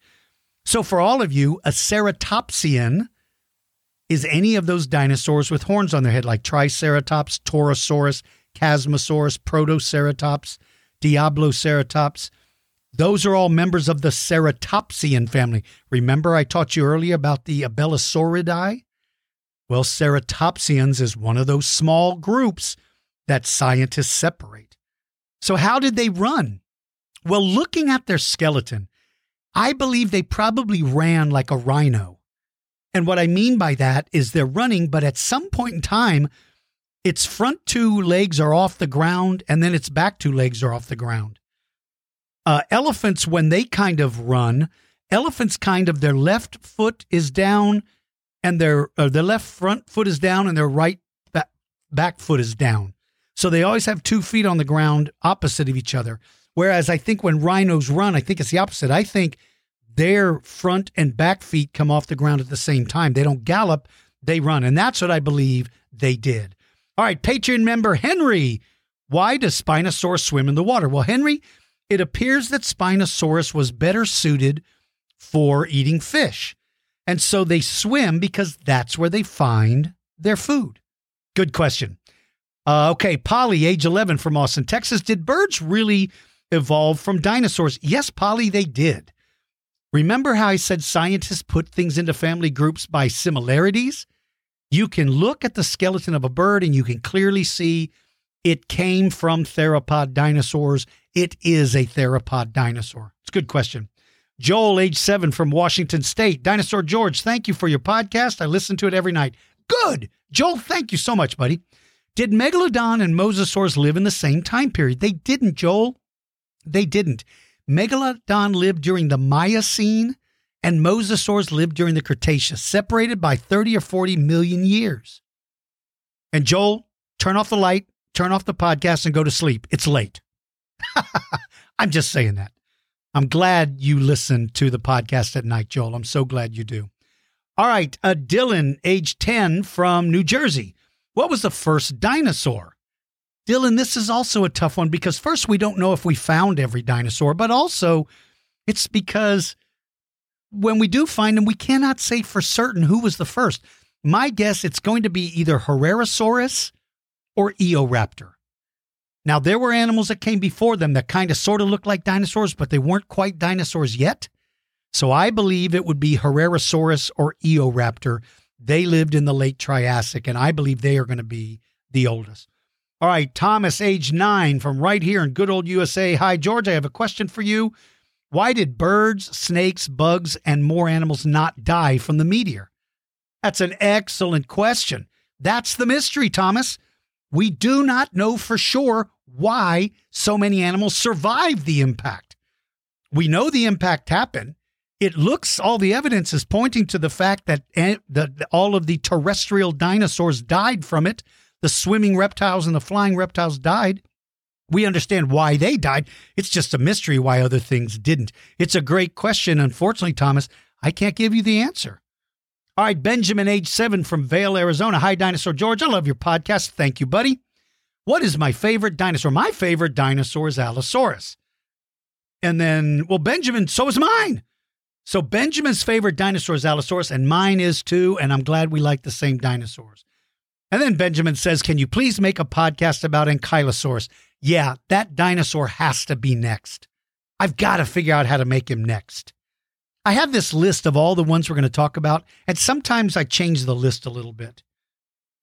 Speaker 1: So, for all of you, a ceratopsian is any of those dinosaurs with horns on their head, like Triceratops, Torosaurus, Chasmosaurus, Protoceratops, Diabloceratops. Those are all members of the Ceratopsian family. Remember, I taught you earlier about the Abelisauridae? Well, ceratopsians is one of those small groups that scientists separate. So, how did they run? Well, looking at their skeleton, I believe they probably ran like a rhino. And what I mean by that is they're running, but at some point in time, its front two legs are off the ground and then its back two legs are off the ground. Uh, elephants, when they kind of run, elephants kind of their left foot is down and their uh, their left front foot is down and their right back, back foot is down. So they always have two feet on the ground opposite of each other. Whereas I think when rhinos run, I think it's the opposite. I think their front and back feet come off the ground at the same time. They don't gallop, they run. And that's what I believe they did. All right, Patreon member Henry. Why does Spinosaurus swim in the water? Well, Henry, it appears that Spinosaurus was better suited for eating fish. And so they swim because that's where they find their food. Good question. Uh, okay, Polly, age 11 from Austin, Texas. Did birds really evolve from dinosaurs? Yes, Polly, they did. Remember how I said scientists put things into family groups by similarities? You can look at the skeleton of a bird and you can clearly see it came from theropod dinosaurs. It is a theropod dinosaur. It's a good question. Joel, age seven from Washington State. Dinosaur George, thank you for your podcast. I listen to it every night. Good. Joel, thank you so much, buddy. Did Megalodon and Mosasaurs live in the same time period? They didn't, Joel. They didn't. Megalodon lived during the Miocene and Mosasaurs lived during the Cretaceous, separated by 30 or 40 million years. And Joel, turn off the light, turn off the podcast, and go to sleep. It's late. I'm just saying that. I'm glad you listen to the podcast at night, Joel. I'm so glad you do. All right, uh, Dylan, age 10 from New Jersey. What was the first dinosaur? Dylan, this is also a tough one because first, we don't know if we found every dinosaur, but also it's because when we do find them, we cannot say for certain who was the first. My guess it's going to be either Herrerasaurus or Eoraptor. Now, there were animals that came before them that kind of sort of looked like dinosaurs, but they weren't quite dinosaurs yet. So I believe it would be Herrerasaurus or Eoraptor. They lived in the late Triassic, and I believe they are going to be the oldest. All right, Thomas, age nine, from right here in good old USA. Hi, George. I have a question for you. Why did birds, snakes, bugs, and more animals not die from the meteor? That's an excellent question. That's the mystery, Thomas. We do not know for sure why so many animals survived the impact. We know the impact happened. It looks, all the evidence is pointing to the fact that, all of the terrestrial dinosaurs died from it. The swimming reptiles and the flying reptiles died. We understand why they died. It's just a mystery why other things didn't. It's a great question. Unfortunately, Thomas, I can't give you the answer. All right, Benjamin, age seven from Vail, Arizona. Hi, Dinosaur George. I love your podcast. Thank you, buddy. What is my favorite dinosaur? My favorite dinosaur is Allosaurus. And then, well, Benjamin, so is mine. So Benjamin's favorite dinosaur is Allosaurus, and mine is too. And I'm glad we like the same dinosaurs. And then Benjamin says, Can you please make a podcast about Ankylosaurus? Yeah, that dinosaur has to be next. I've got to figure out how to make him next. I have this list of all the ones we're going to talk about, and sometimes I change the list a little bit.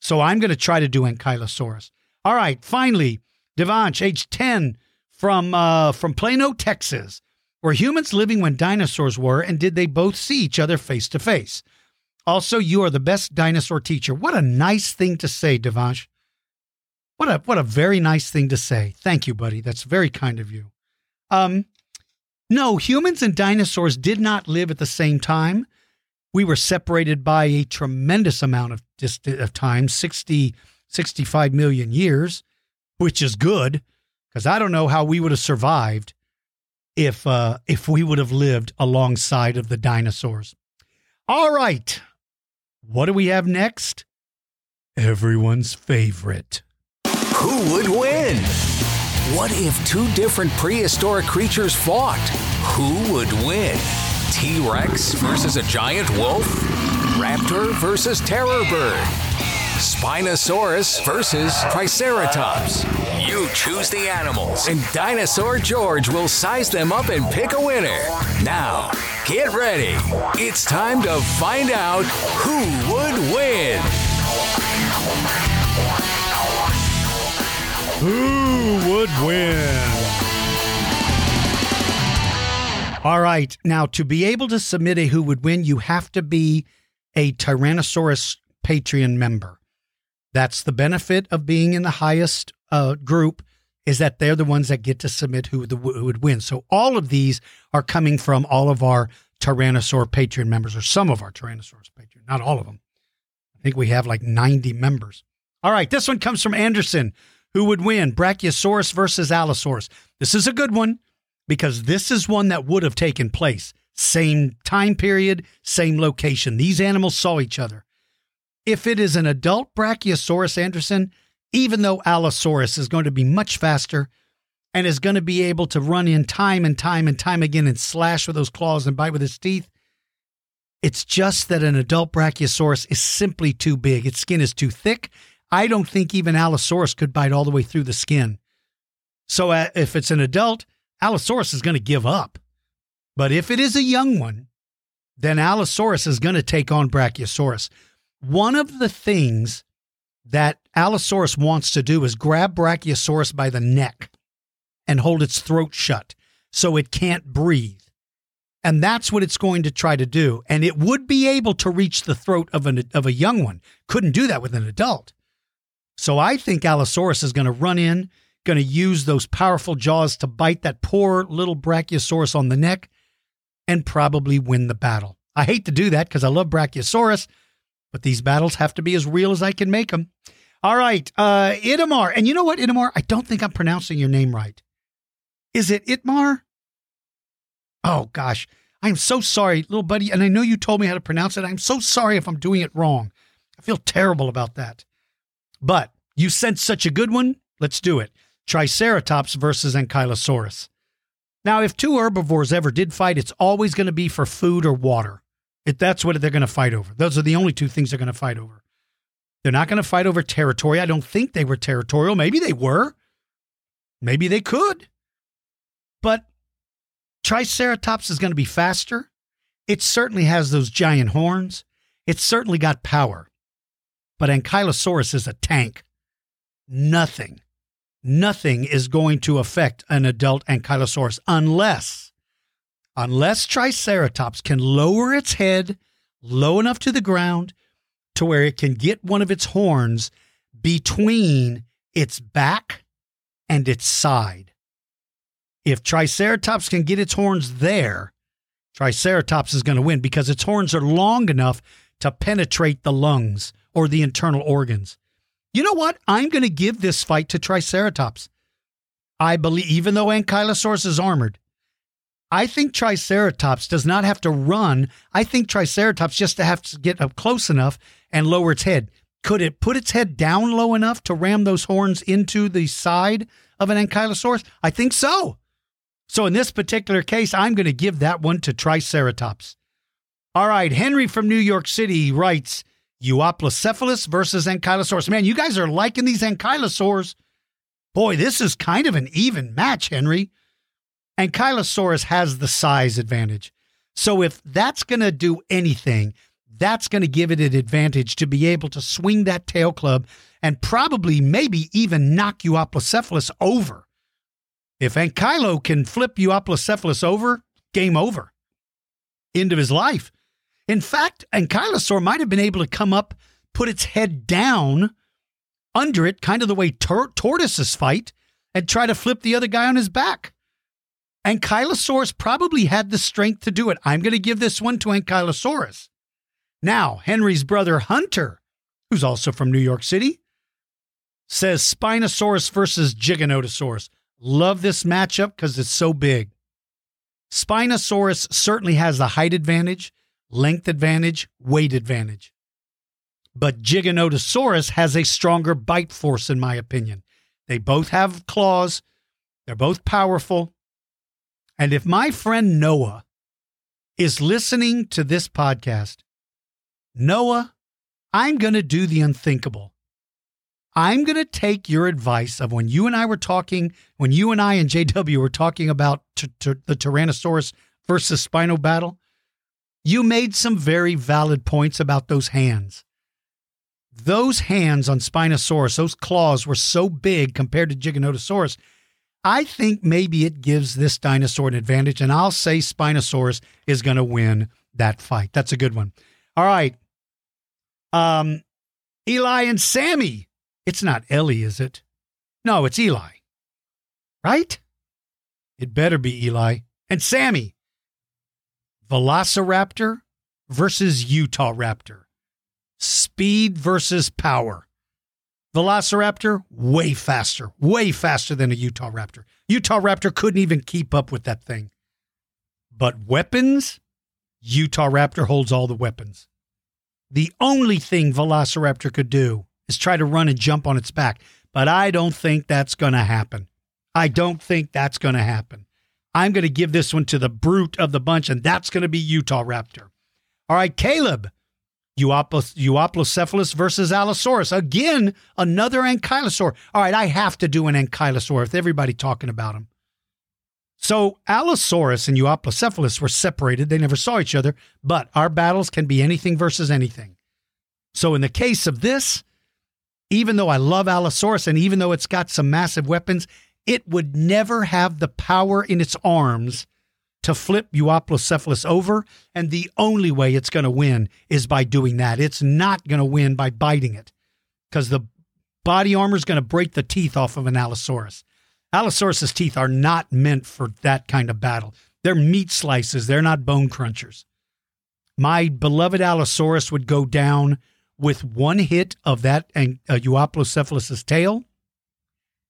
Speaker 1: So I'm going to try to do Ankylosaurus. All right, finally, Devansh, age 10 from uh, from Plano, Texas. Were humans living when dinosaurs were, and did they both see each other face to face? Also, you are the best dinosaur teacher. What a nice thing to say, Devansh. What a what a very nice thing to say. Thank you, buddy. That's very kind of you. Um, no, humans and dinosaurs did not live at the same time. We were separated by a tremendous amount of, of time 60, 65 million years, which is good because I don't know how we would have survived if uh, if we would have lived alongside of the dinosaurs. All right, what do we have next? Everyone's favorite.
Speaker 2: Who would win? What if two different prehistoric creatures fought? Who would win? T Rex versus a giant wolf? Raptor versus terror bird? Spinosaurus versus Triceratops? You choose the animals, and Dinosaur George will size them up and pick a winner. Now, get ready. It's time to find out who would win.
Speaker 1: Who would win? All right. Now, to be able to submit a who would win, you have to be a Tyrannosaurus Patreon member. That's the benefit of being in the highest uh, group is that they're the ones that get to submit who, the, who would win. So all of these are coming from all of our Tyrannosaur Patreon members, or some of our Tyrannosaurus Patreon, not all of them. I think we have like 90 members. All right, this one comes from Anderson. Who would win, Brachiosaurus versus Allosaurus? This is a good one because this is one that would have taken place. Same time period, same location. These animals saw each other. If it is an adult Brachiosaurus, Anderson, even though Allosaurus is going to be much faster and is going to be able to run in time and time and time again and slash with those claws and bite with his teeth, it's just that an adult Brachiosaurus is simply too big. Its skin is too thick I don't think even Allosaurus could bite all the way through the skin. So uh, if it's an adult, Allosaurus is going to give up. But if it is a young one, then Allosaurus is going to take on Brachiosaurus. One of the things that Allosaurus wants to do is grab Brachiosaurus by the neck and hold its throat shut so it can't breathe. And that's what it's going to try to do. And it would be able to reach the throat of, an, of a young one. Couldn't do that with an adult. So I think Allosaurus is going to run in, going to use those powerful jaws to bite that poor little Brachiosaurus on the neck and probably win the battle. I hate to do that because I love Brachiosaurus, but these battles have to be as real as I can make them. All right, uh, Itmar. And you know what, Itamar? I don't think I'm pronouncing your name right. Is it Itmar? Oh, gosh. I'm so sorry, little buddy. And I know you told me how to pronounce it. I'm so sorry if I'm doing it wrong. I feel terrible about that. But you sent such a good one. Let's do it. Triceratops versus Ankylosaurus. Now, if two herbivores ever did fight, it's always going to be for food or water. That's what they're going to fight over. Those are the only two things they're going to fight over. They're not going to fight over territory. I don't think they were territorial. Maybe they were. Maybe they could. But Triceratops is going to be faster. It certainly has those giant horns. It's certainly got power. But Ankylosaurus is a tank. Nothing, nothing is going to affect an adult Ankylosaurus unless, unless Triceratops can lower its head low enough to the ground to where it can get one of its horns between its back and its side. If Triceratops can get its horns there, Triceratops is going to win because its horns are long enough to penetrate the lungs or the internal organs. You know what? I'm going to give this fight to Triceratops. I believe, even though Ankylosaurus is armored, I think Triceratops does not have to run. I think Triceratops just to have to get up close enough and lower its head. Could it put its head down low enough to ram those horns into the side of an Ankylosaurus? I think so. So in this particular case, I'm going to give that one to Triceratops. All right, Henry from New York City writes Euoplocephalus versus Ankylosaurus. Man, you guys are liking these Ankylosaurs. Boy, this is kind of an even match, Henry. Ankylosaurus has the size advantage. So if that's going to do anything, that's going to give it an advantage to be able to swing that tail club and probably maybe even knock Euoplocephalus over. If Ankylo can flip Euoplocephalus over, game over. End of his life. In fact, Ankylosaur might have been able to come up, put its head down under it, kind of the way tor- tortoises fight, and try to flip the other guy on his back. Ankylosaurus probably had the strength to do it. I'm going to give this one to Ankylosaurus. Now, Henry's brother Hunter, who's also from New York City, says Spinosaurus versus Giganotosaurus. Love this matchup because it's so big. Spinosaurus certainly has the height advantage, length advantage, weight advantage. But Giganotosaurus has a stronger bite force, in my opinion. They both have claws, they're both powerful. And if my friend Noah is listening to this podcast, Noah, I'm going to do the unthinkable. I'm going to take your advice of when you and I were talking, when you and I and JW were talking about t- t- the Tyrannosaurus versus Spino battle. You made some very valid points about those hands. Those hands on Spinosaurus, those claws were so big compared to Giganotosaurus. I think maybe it gives this dinosaur an advantage, and I'll say Spinosaurus is going to win that fight. That's a good one. All right. Um, Eli and Sammy it's not Ellie, is it? No, it's Eli. Right? It better be Eli. And Sammy. Velociraptor versus Utah Raptor. Speed versus power. Velociraptor, way faster, way faster than a Utah Raptor. Utah Raptor couldn't even keep up with that thing. But weapons, Utah Raptor holds all the weapons. The only thing Velociraptor could do is try to run and jump on its back. But I don't think that's going to happen. I don't think that's going to happen. I'm going to give this one to the brute of the bunch, and that's going to be Utah Raptor. All right, Caleb, Euoplocephalus versus Allosaurus. Again, another ankylosaur. All right, I have to do an ankylosaur with everybody talking about him. So Allosaurus and Euoplocephalus were separated. They never saw each other, but our battles can be anything versus anything. So in the case of this, even though I love Allosaurus and even though it's got some massive weapons, it would never have the power in its arms to flip Euoplocephalus over. And the only way it's going to win is by doing that. It's not going to win by biting it because the body armor is going to break the teeth off of an Allosaurus. Allosaurus's teeth are not meant for that kind of battle. They're meat slices, they're not bone crunchers. My beloved Allosaurus would go down with one hit of that and uh, Euoplocephalus's tail,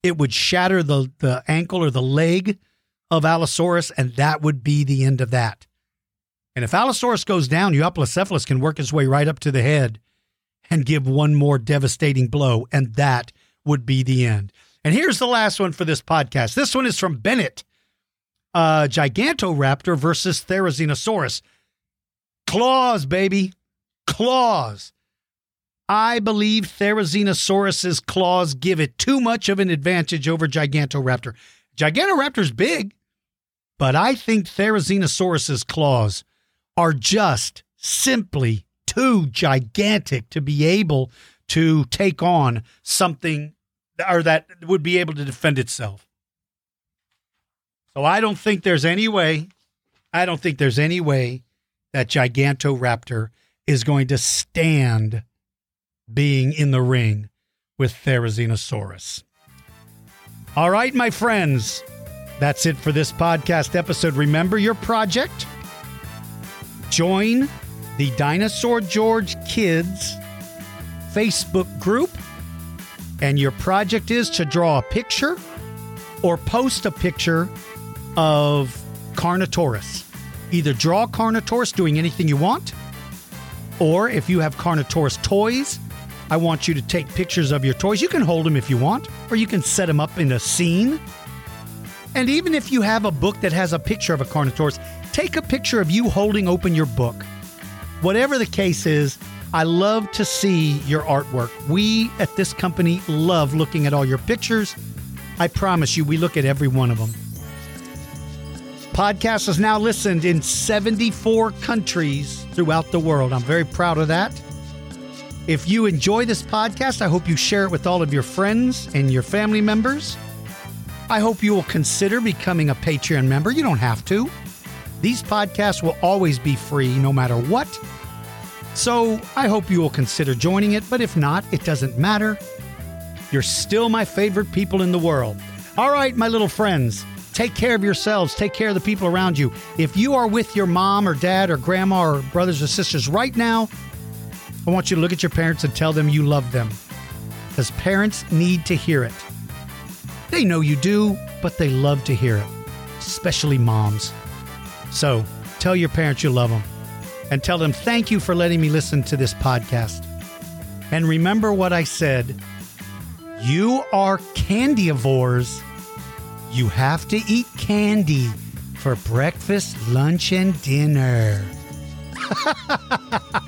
Speaker 1: it would shatter the, the ankle or the leg of Allosaurus, and that would be the end of that. And if Allosaurus goes down, Euoplocephalus can work his way right up to the head and give one more devastating blow, and that would be the end. And here's the last one for this podcast. This one is from Bennett. Uh, Gigantoraptor versus Therizinosaurus. Claws, baby. Claws. I believe Therizinosaurus's claws give it too much of an advantage over Gigantoraptor. Gigantoraptor's big, but I think Therizinosaurus's claws are just simply too gigantic to be able to take on something or that would be able to defend itself. So I don't think there's any way, I don't think there's any way that Gigantoraptor is going to stand being in the ring with Therizinosaurus. All right, my friends, that's it for this podcast episode. Remember your project. Join the Dinosaur George Kids Facebook group. And your project is to draw a picture or post a picture of Carnotaurus. Either draw Carnotaurus doing anything you want, or if you have Carnotaurus toys, I want you to take pictures of your toys. You can hold them if you want, or you can set them up in a scene. And even if you have a book that has a picture of a Carnotaurus, take a picture of you holding open your book. Whatever the case is, I love to see your artwork. We at this company love looking at all your pictures. I promise you, we look at every one of them. Podcast is now listened in 74 countries throughout the world. I'm very proud of that. If you enjoy this podcast, I hope you share it with all of your friends and your family members. I hope you will consider becoming a Patreon member. You don't have to. These podcasts will always be free no matter what. So I hope you will consider joining it, but if not, it doesn't matter. You're still my favorite people in the world. All right, my little friends, take care of yourselves, take care of the people around you. If you are with your mom or dad or grandma or brothers or sisters right now, I want you to look at your parents and tell them you love them. Because parents need to hear it. They know you do, but they love to hear it, especially moms. So tell your parents you love them and tell them thank you for letting me listen to this podcast. And remember what I said you are candyivores. You have to eat candy for breakfast, lunch, and dinner.